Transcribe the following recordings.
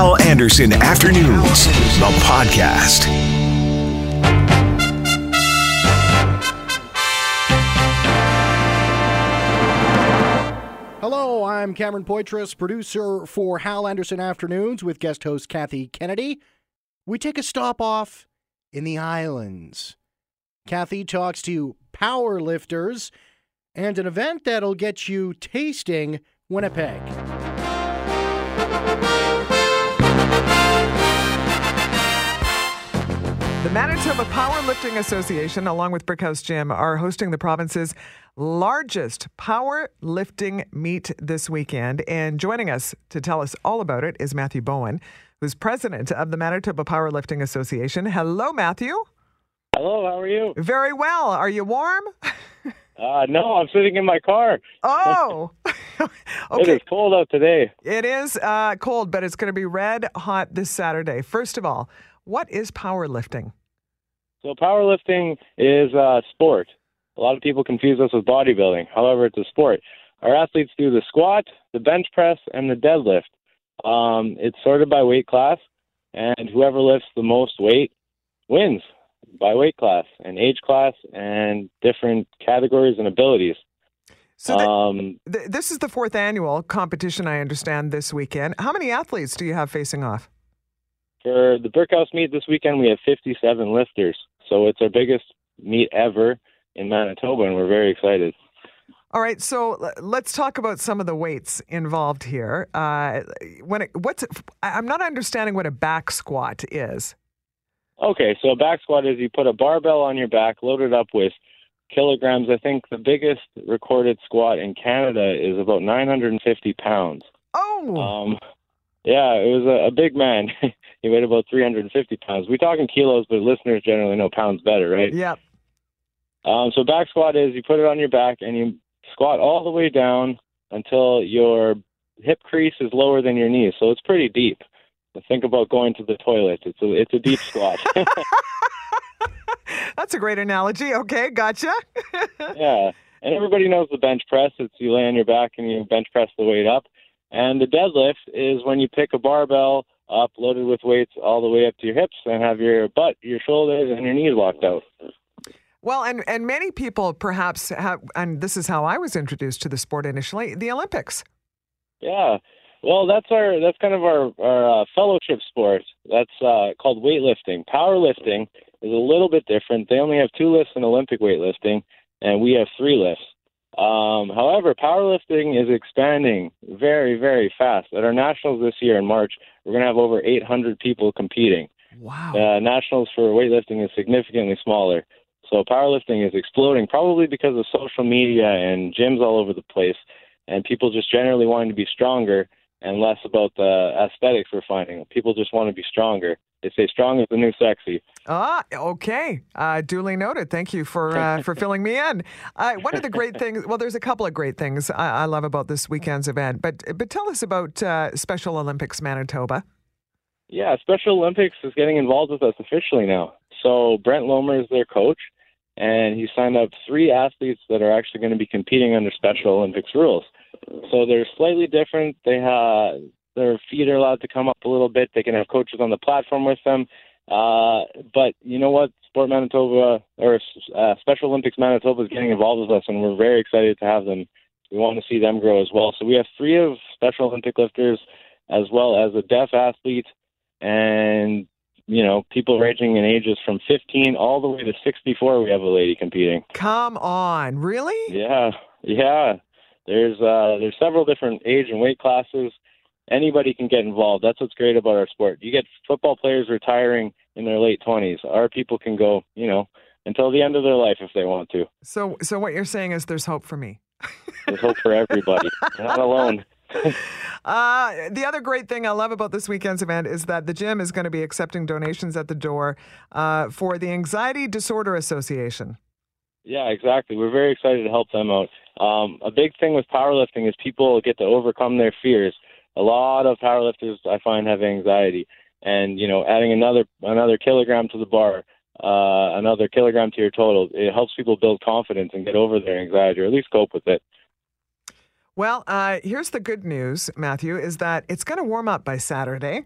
Hal Anderson Afternoons, the podcast. Hello, I'm Cameron Poitras, producer for Hal Anderson Afternoons with guest host Kathy Kennedy. We take a stop off in the islands. Kathy talks to power lifters and an event that'll get you tasting Winnipeg. The Manitoba Powerlifting Association, along with Brickhouse Gym, are hosting the province's largest powerlifting meet this weekend. And joining us to tell us all about it is Matthew Bowen, who's president of the Manitoba Powerlifting Association. Hello, Matthew. Hello, how are you? Very well. Are you warm? Uh, no, I'm sitting in my car. Oh, It okay. is cold out today. It is uh, cold, but it's going to be red hot this Saturday. First of all, what is powerlifting? So powerlifting is a sport. A lot of people confuse us with bodybuilding. However, it's a sport. Our athletes do the squat, the bench press, and the deadlift. Um, it's sorted by weight class, and whoever lifts the most weight wins by weight class and age class and different categories and abilities. So Um, th- this is the fourth annual competition, I understand, this weekend. How many athletes do you have facing off? For the Brickhouse meet this weekend, we have 57 lifters. So it's our biggest meet ever in Manitoba, and we're very excited. All right, so let's talk about some of the weights involved here. Uh, when it, what's I'm not understanding what a back squat is. Okay, so a back squat is you put a barbell on your back, loaded up with kilograms. I think the biggest recorded squat in Canada is about 950 pounds. Oh, Um, yeah, it was a, a big man. he weighed about 350 pounds. We're talking kilos, but listeners generally know pounds better, right? yeah. Um, so back squat is you put it on your back and you squat all the way down until your hip crease is lower than your knees. So it's pretty deep. Think about going to the toilet. It's a it's a deep squat. That's a great analogy. Okay, gotcha. yeah, and everybody knows the bench press. It's you lay on your back and you bench press the weight up. And the deadlift is when you pick a barbell up, loaded with weights, all the way up to your hips, and have your butt, your shoulders, and your knees locked out. Well, and and many people perhaps have, and this is how I was introduced to the sport initially, the Olympics. Yeah. Well, that's our that's kind of our our uh, fellowship sport. That's uh, called weightlifting. Powerlifting is a little bit different. They only have two lifts in Olympic weightlifting, and we have three lifts. Um, however, powerlifting is expanding very very fast. At our nationals this year in March, we're going to have over 800 people competing. Wow. Uh, nationals for weightlifting is significantly smaller. So powerlifting is exploding, probably because of social media and gyms all over the place, and people just generally wanting to be stronger and less about the aesthetics we're finding. People just want to be stronger. They say strong is the new sexy. Ah, okay. Uh, duly noted. Thank you for uh, for filling me in. Uh, one of the great things, well, there's a couple of great things I, I love about this weekend's event, but but tell us about uh, Special Olympics Manitoba. Yeah, Special Olympics is getting involved with us officially now. So Brent Lomer is their coach, and he signed up three athletes that are actually going to be competing under Special Olympics rules. So they're slightly different. They have their feet are allowed to come up a little bit. They can have coaches on the platform with them. Uh, but you know what? Sport Manitoba or uh, Special Olympics Manitoba is getting involved with us, and we're very excited to have them. We want to see them grow as well. So we have three of Special Olympic lifters, as well as a deaf athlete, and you know people ranging in ages from 15 all the way to 64. We have a lady competing. Come on, really? Yeah, yeah. There's uh, there's several different age and weight classes. Anybody can get involved. That's what's great about our sport. You get football players retiring in their late 20s. Our people can go, you know, until the end of their life if they want to. So so what you're saying is there's hope for me. There's hope for everybody. You're not alone. Uh, the other great thing I love about this weekend's event is that the gym is going to be accepting donations at the door uh, for the Anxiety Disorder Association. Yeah, exactly. We're very excited to help them out. Um, a big thing with powerlifting is people get to overcome their fears. A lot of powerlifters I find have anxiety, and you know, adding another another kilogram to the bar, uh, another kilogram to your total, it helps people build confidence and get over their anxiety, or at least cope with it. Well, uh, here's the good news, Matthew, is that it's going to warm up by Saturday.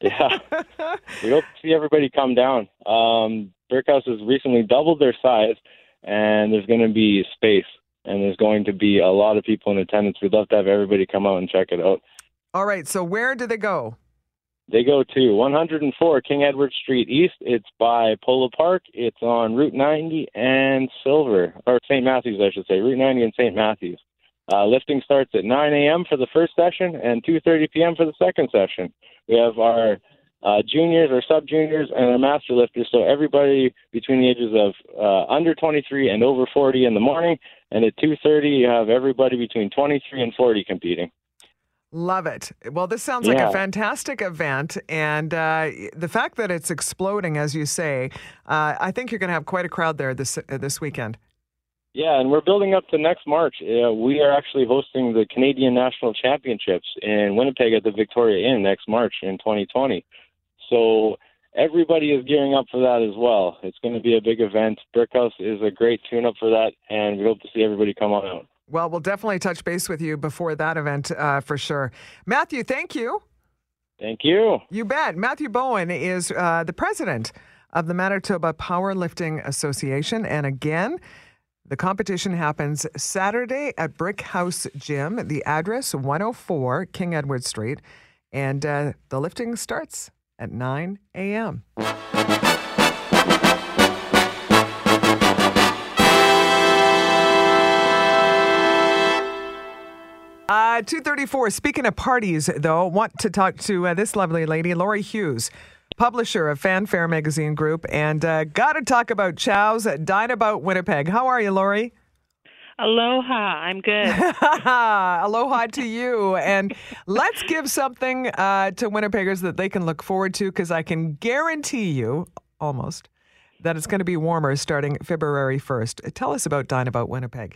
Yeah, we hope to see everybody come down. Um, Brickhouse has recently doubled their size, and there's going to be space, and there's going to be a lot of people in attendance. We'd love to have everybody come out and check it out. All right, so where do they go? They go to 104 King Edward Street East. It's by Polo Park. It's on Route 90 and Silver, or St. Matthews, I should say, Route 90 and St. Matthews. Uh, lifting starts at 9 a.m. for the first session and 2:30 p.m. for the second session. We have our uh, juniors, or sub juniors, and our master lifters. So everybody between the ages of uh, under 23 and over 40 in the morning, and at 2:30 you have everybody between 23 and 40 competing. Love it. Well, this sounds like a fantastic event. And uh, the fact that it's exploding, as you say, uh, I think you're going to have quite a crowd there this, uh, this weekend. Yeah, and we're building up to next March. Uh, we are actually hosting the Canadian National Championships in Winnipeg at the Victoria Inn next March in 2020. So everybody is gearing up for that as well. It's going to be a big event. Brickhouse is a great tune-up for that, and we hope to see everybody come on out. Well, we'll definitely touch base with you before that event uh, for sure. Matthew, thank you. Thank you. You bet. Matthew Bowen is uh, the president of the Manitoba Powerlifting Association. And again, the competition happens Saturday at Brick House Gym. The address 104 King Edward Street. And uh, the lifting starts at 9 a.m. Uh, 234. Speaking of parties, though, want to talk to uh, this lovely lady, Lori Hughes, publisher of Fanfare Magazine Group, and uh, got to talk about Chow's Dine About Winnipeg. How are you, Lori? Aloha, I'm good. Aloha to you. And let's give something uh, to Winnipeggers that they can look forward to because I can guarantee you, almost, that it's going to be warmer starting February 1st. Tell us about Dine About Winnipeg.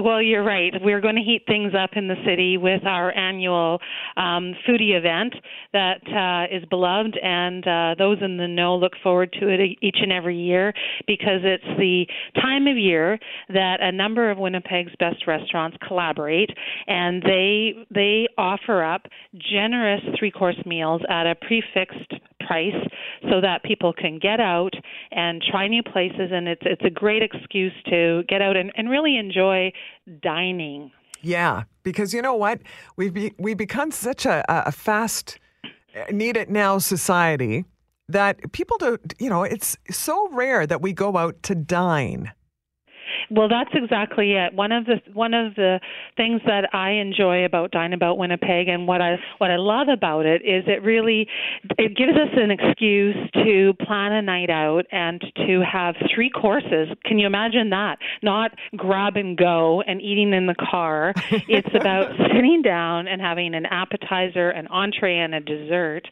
Well, you're right. We're going to heat things up in the city with our annual um, foodie event that uh, is beloved, and uh, those in the know look forward to it each and every year because it's the time of year that a number of Winnipeg's best restaurants collaborate, and they they offer up generous three-course meals at a prix fixe price so that people can get out and try new places and it's it's a great excuse to get out and, and really enjoy dining. Yeah, because you know what? We've be, we become such a, a fast, need it now society that people don't. you know, it's so rare that we go out to dine. Well, that's exactly it. One of the one of the things that I enjoy about Dine About Winnipeg and what I what I love about it is it really it gives us an excuse to plan a night out and to have three courses. Can you imagine that? Not grab and go and eating in the car. it's about sitting down and having an appetizer, an entree and a dessert.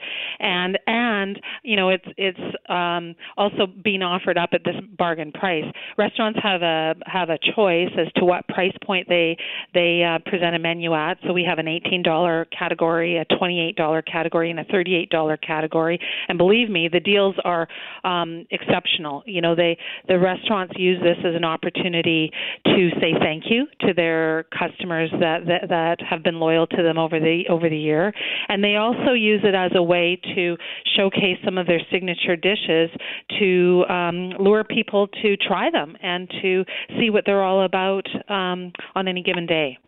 And and you know, it's it's um also being offered up at this bargain price. Restaurants have a have a choice as to what price point they they uh, present a menu at. So we have an $18 category, a $28 category, and a $38 category. And believe me, the deals are um, exceptional. You know, they the restaurants use this as an opportunity to say thank you to their customers that that, that have been loyal to them over the over the year, and they also use it as a way to showcase some of their signature dishes to um, lure people to try them and to see what they're all about um, on any given day.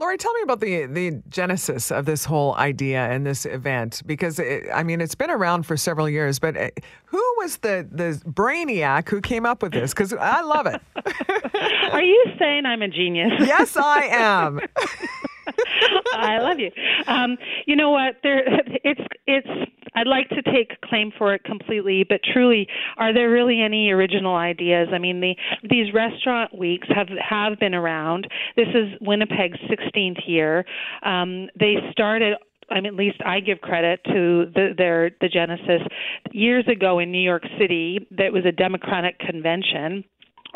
Lori, tell me about the the genesis of this whole idea and this event because it, I mean it's been around for several years, but uh, who was the the brainiac who came up with this? Because I love it. Are you saying I'm a genius? yes, I am. I love you. Um, you know what? There, it's it's. I'd like to take claim for it completely, but truly, are there really any original ideas? I mean, the these restaurant weeks have have been around. This is Winnipeg's 16th year. Um, they started I mean, at least I give credit to the, their the genesis years ago in New York City. That was a Democratic convention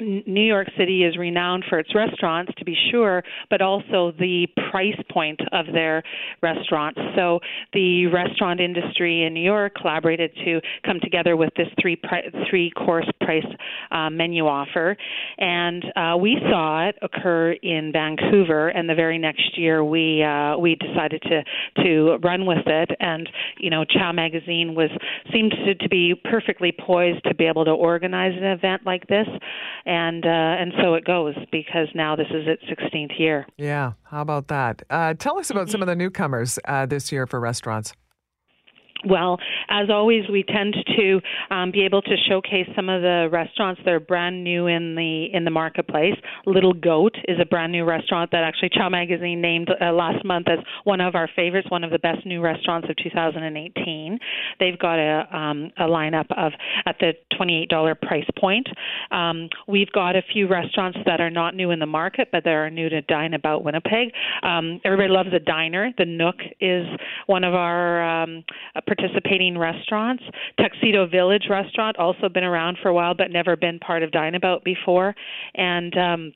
New York City is renowned for its restaurants, to be sure, but also the price point of their restaurants. So the restaurant industry in New York collaborated to come together with this three pri- three course price uh, menu offer, and uh, we saw it occur in Vancouver. And the very next year, we uh, we decided to to run with it. And you know, Chow Magazine was seemed to, to be perfectly poised to be able to organize an event like this and uh, and so it goes because now this is its 16th year. Yeah, how about that? Uh, tell us about some of the newcomers uh, this year for restaurants. Well, as always, we tend to um, be able to showcase some of the restaurants that are brand new in the in the marketplace. Little Goat is a brand new restaurant that actually Chow Magazine named uh, last month as one of our favorites, one of the best new restaurants of 2018. They've got a um, a lineup of at the $28 price point. Um, we've got a few restaurants that are not new in the market, but they are new to Dine About Winnipeg. Um, everybody loves a diner. The Nook is one of our um, participating restaurants. Tuxedo Village restaurant also been around for a while but never been part of Dine About before and um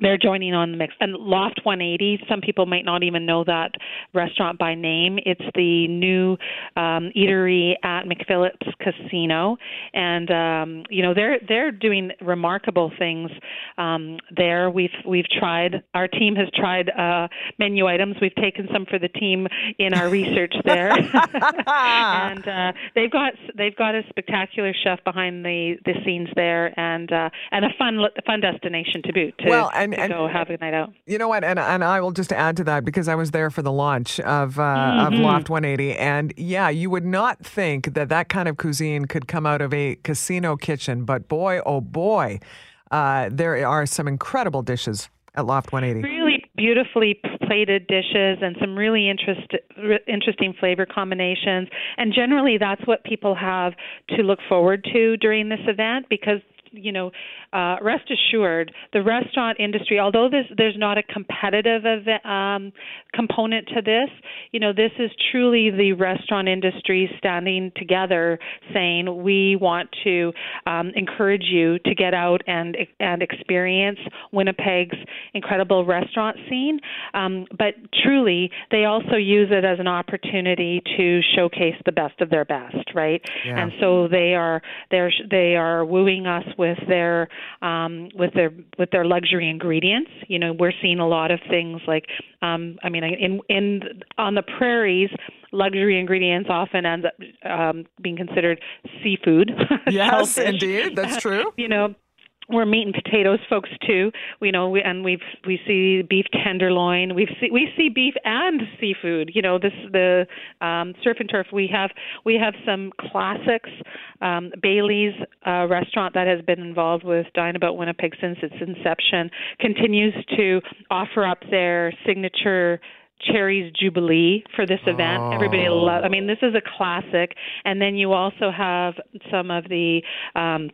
they're joining on the mix. And Loft 180, some people might not even know that restaurant by name. It's the new um, eatery at McPhillips Casino, and um, you know they're they're doing remarkable things um, there. We've we've tried. Our team has tried uh, menu items. We've taken some for the team in our research there, and uh, they've got they've got a spectacular chef behind the the scenes there, and uh, and a fun fun destination to boot. To, well, and, and go have a night out. You know what? And and I will just add to that because I was there for the launch of uh, Mm-hmm. of Loft 180, and yeah, you would not think that that kind of cuisine could come out of a casino kitchen, but boy, oh boy, uh, there are some incredible dishes at Loft 180. Really beautifully plated dishes and some really interest, interesting flavor combinations. And generally, that's what people have to look forward to during this event because you know, uh, rest assured, the restaurant industry, although this, there's not a competitive event, um, component to this, you know, this is truly the restaurant industry standing together, saying we want to um, encourage you to get out and and experience Winnipeg's incredible restaurant scene. Um, but truly, they also use it as an opportunity to showcase the best of their best, right? Yeah. And so they are they're they are wooing us with their um, with their with their luxury ingredients. You know, we're seeing a lot of things like um, I mean, in in on the prairies, luxury ingredients often end up um, being considered seafood. Yes, indeed, that's true. you know, we're meat and potatoes folks too. We know, we, and we've we see beef tenderloin. We see we see beef and seafood. You know, this the um, surf and turf. We have we have some classics. Um, Bailey's uh, restaurant that has been involved with Dine About Winnipeg since its inception continues to offer up their signature Cherries Jubilee for this event. Oh. Everybody loves. I mean, this is a classic. And then you also have some of the um,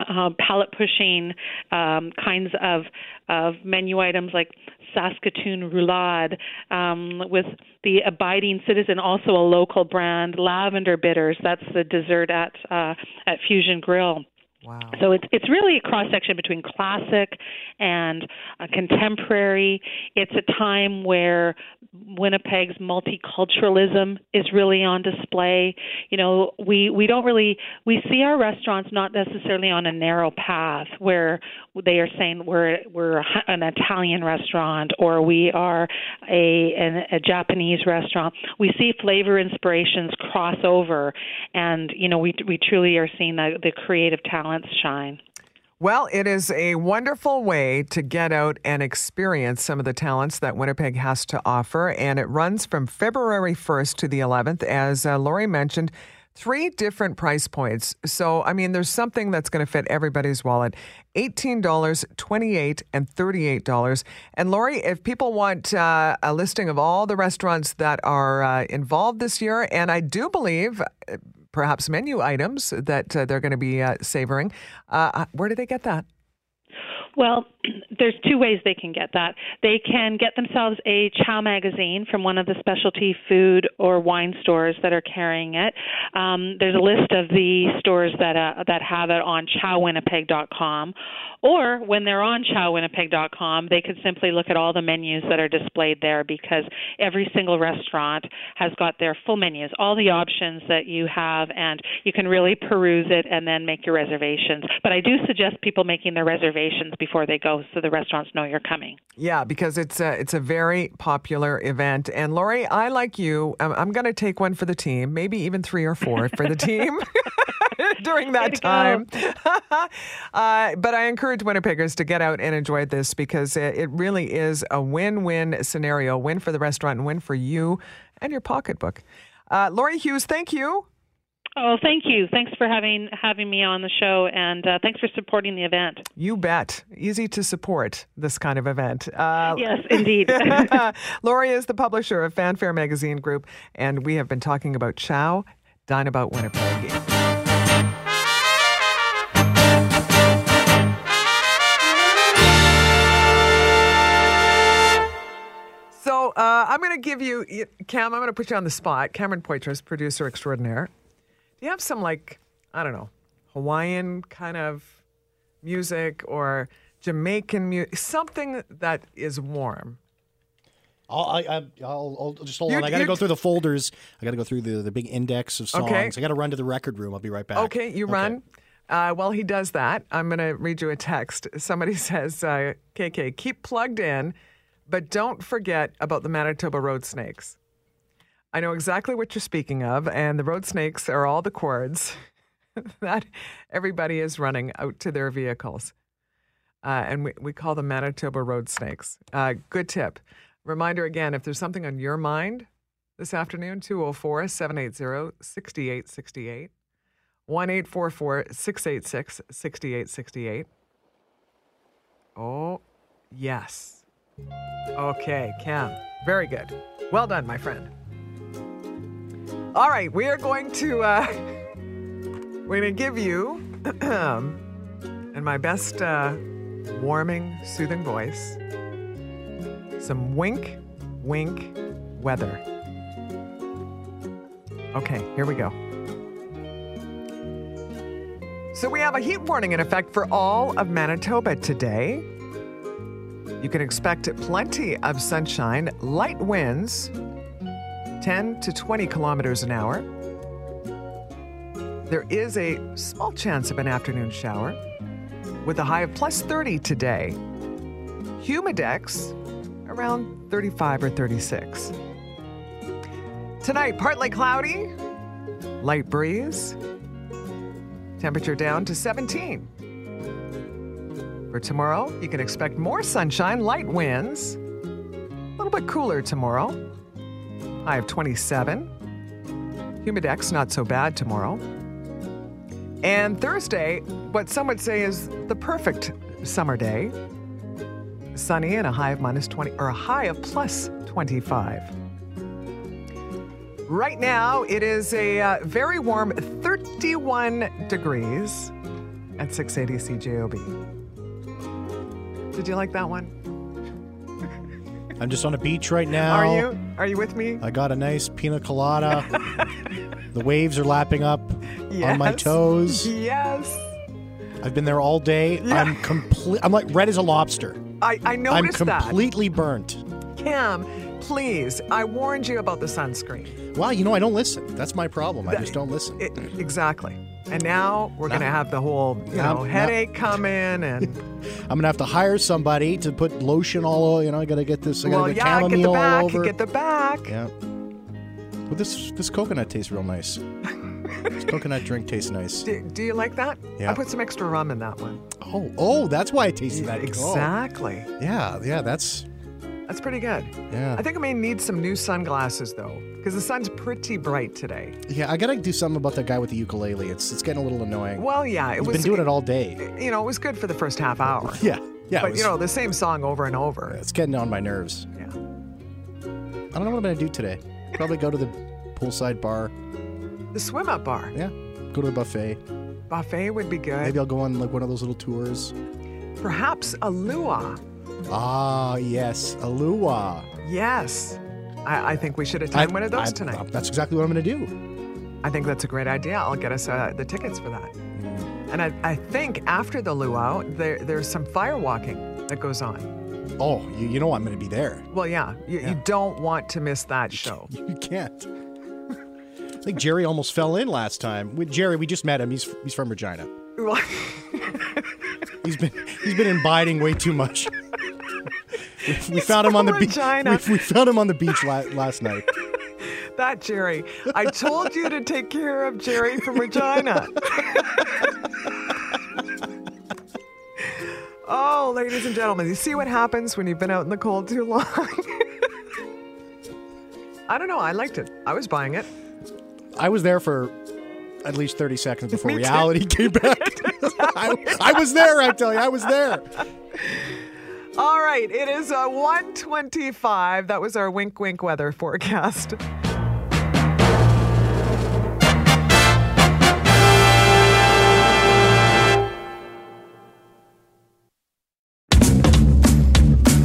uh, palate pushing um, kinds of of menu items like Saskatoon roulade um, with the Abiding Citizen, also a local brand, Lavender Bitters. That's the dessert at uh, at Fusion Grill. Wow. So it's it's really a cross section between classic and uh, contemporary. It's a time where Winnipeg's multiculturalism is really on display. You know, we we don't really we see our restaurants not necessarily on a narrow path where they are saying we're we're an Italian restaurant or we are a an, a Japanese restaurant. We see flavor inspirations cross over, and you know we we truly are seeing the the creative shine. Well, it is a wonderful way to get out and experience some of the talents that Winnipeg has to offer. And it runs from February 1st to the 11th, as uh, Lori mentioned. Three different price points. So, I mean, there's something that's going to fit everybody's wallet $18, 28, and $38. And Lori, if people want uh, a listing of all the restaurants that are uh, involved this year, and I do believe perhaps menu items that uh, they're going to be uh, savoring, uh, where do they get that? Well, there's two ways they can get that. They can get themselves a Chow magazine from one of the specialty food or wine stores that are carrying it. Um, there's a list of the stores that uh, that have it on chowwinnipeg.com. Or when they're on chowwinnipeg.com, they could simply look at all the menus that are displayed there because every single restaurant has got their full menus, all the options that you have, and you can really peruse it and then make your reservations. But I do suggest people making their reservations before they go so the restaurants know you're coming. Yeah, because it's a, it's a very popular event. And Lori, I like you, I'm, I'm going to take one for the team, maybe even three or four for the team during that time. uh, but I encourage Winnipeggers to get out and enjoy this because it, it really is a win win scenario win for the restaurant and win for you and your pocketbook. Uh, Lori Hughes, thank you. Oh, thank you. Thanks for having having me on the show, and uh, thanks for supporting the event. You bet. Easy to support this kind of event. Uh, yes, indeed. Lori is the publisher of Fanfare Magazine Group, and we have been talking about Chow, Dine About Winnipeg. So uh, I'm going to give you, Cam, I'm going to put you on the spot. Cameron Poitras, producer extraordinaire. Do you have some, like, I don't know, Hawaiian kind of music or Jamaican music, something that is warm? I'll, I, I, I'll, I'll just hold You- on. I got to go through the folders. I got to go through the, the big index of songs. Okay. I got to run to the record room. I'll be right back. Okay, you run. Uh, while he does that, I'm going to read you a text. Somebody says, uh, KK, keep plugged in, but don't forget about the Manitoba road snakes. I know exactly what you're speaking of, and the road snakes are all the cords that everybody is running out to their vehicles. Uh, and we, we call them Manitoba road snakes. Uh, good tip. Reminder again if there's something on your mind this afternoon, 204 780 6868. 1 844 686 6868. Oh, yes. Okay, Cam. Very good. Well done, my friend. All right, we are going to uh, we're going to give you in my best uh, warming, soothing voice some wink, wink weather. Okay, here we go. So we have a heat warning in effect for all of Manitoba today. You can expect plenty of sunshine, light winds, 10 to 20 kilometers an hour. There is a small chance of an afternoon shower with a high of plus 30 today. Humidex around 35 or 36. Tonight, partly cloudy, light breeze, temperature down to 17. For tomorrow, you can expect more sunshine, light winds, a little bit cooler tomorrow, high of 27. Humidex, not so bad tomorrow. And Thursday, what some would say is the perfect summer day. Sunny and a high of minus 20, or a high of plus 25. Right now, it is a uh, very warm 31 degrees at 680 CJOB. Did you like that one? I'm just on a beach right now. Are you? Are you with me? I got a nice pina colada. the waves are lapping up on my toes. Yes. I've been there all day. Yeah. I'm complete. I'm like red as a lobster. I, I noticed I'm noticed that. completely burnt. Cam, please, I warned you about the sunscreen. Well, you know, I don't listen. That's my problem. I just don't listen. It, exactly. And now we're going to have the whole, you now- know, now- headache come in and I'm gonna have to hire somebody to put lotion all over. You know, I gotta get this. I gotta well, get yeah, get the all back, over. get the back. yeah. Well, this this coconut tastes real nice. this coconut drink tastes nice. Do, do you like that? Yeah. I put some extra rum in that one. Oh, oh, that's why it tasted that. good. Oh. Exactly. Yeah, yeah, that's That's pretty good. yeah. I think I may need some new sunglasses though, because the sun's pretty bright today. yeah, I gotta do something about that guy with the ukulele. It's it's getting a little annoying. Well, yeah, it He's was. been doing it all day. You know, it was good for the first half hour. Yeah, yeah. But was- you know, the same song over and over. it's getting on my nerves. Yeah. I don't know what I'm gonna do today. Probably go to the poolside bar. The swim up bar Yeah, go to the buffet. buffet would be good. Maybe I'll go on like one of those little tours. perhaps a luau. Ah, yes, a luau. Yes. I, I think we should attend one of those I- tonight. That's exactly what I'm going to do. I think that's a great idea. I'll get us uh, the tickets for that. And I, I think after the luau, there, there's some fire walking that goes on. Oh, you, you know I'm going to be there. Well, yeah, you, Yeah. you don't want to miss that show. You can't. I think Jerry almost fell in last time. With Jerry, we just met him. He's he's from Regina. He's been he's been imbibing way too much. We, we found him on the beach. We, we found him on the beach la- last night. that Jerry. I told you to take care of Jerry from Regina. oh, ladies and gentlemen, you see what happens when you've been out in the cold too long? I don't know. I liked it. I was buying it. I was there for at least 30 seconds before reality came back. I, I was there, I tell you. I was there. All right, it is uh, 125. That was our wink wink weather forecast.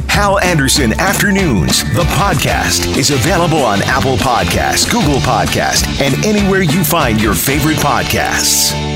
Hal Anderson Afternoons, the podcast, is available on Apple Podcasts, Google Podcasts, and anywhere you find your favorite podcasts.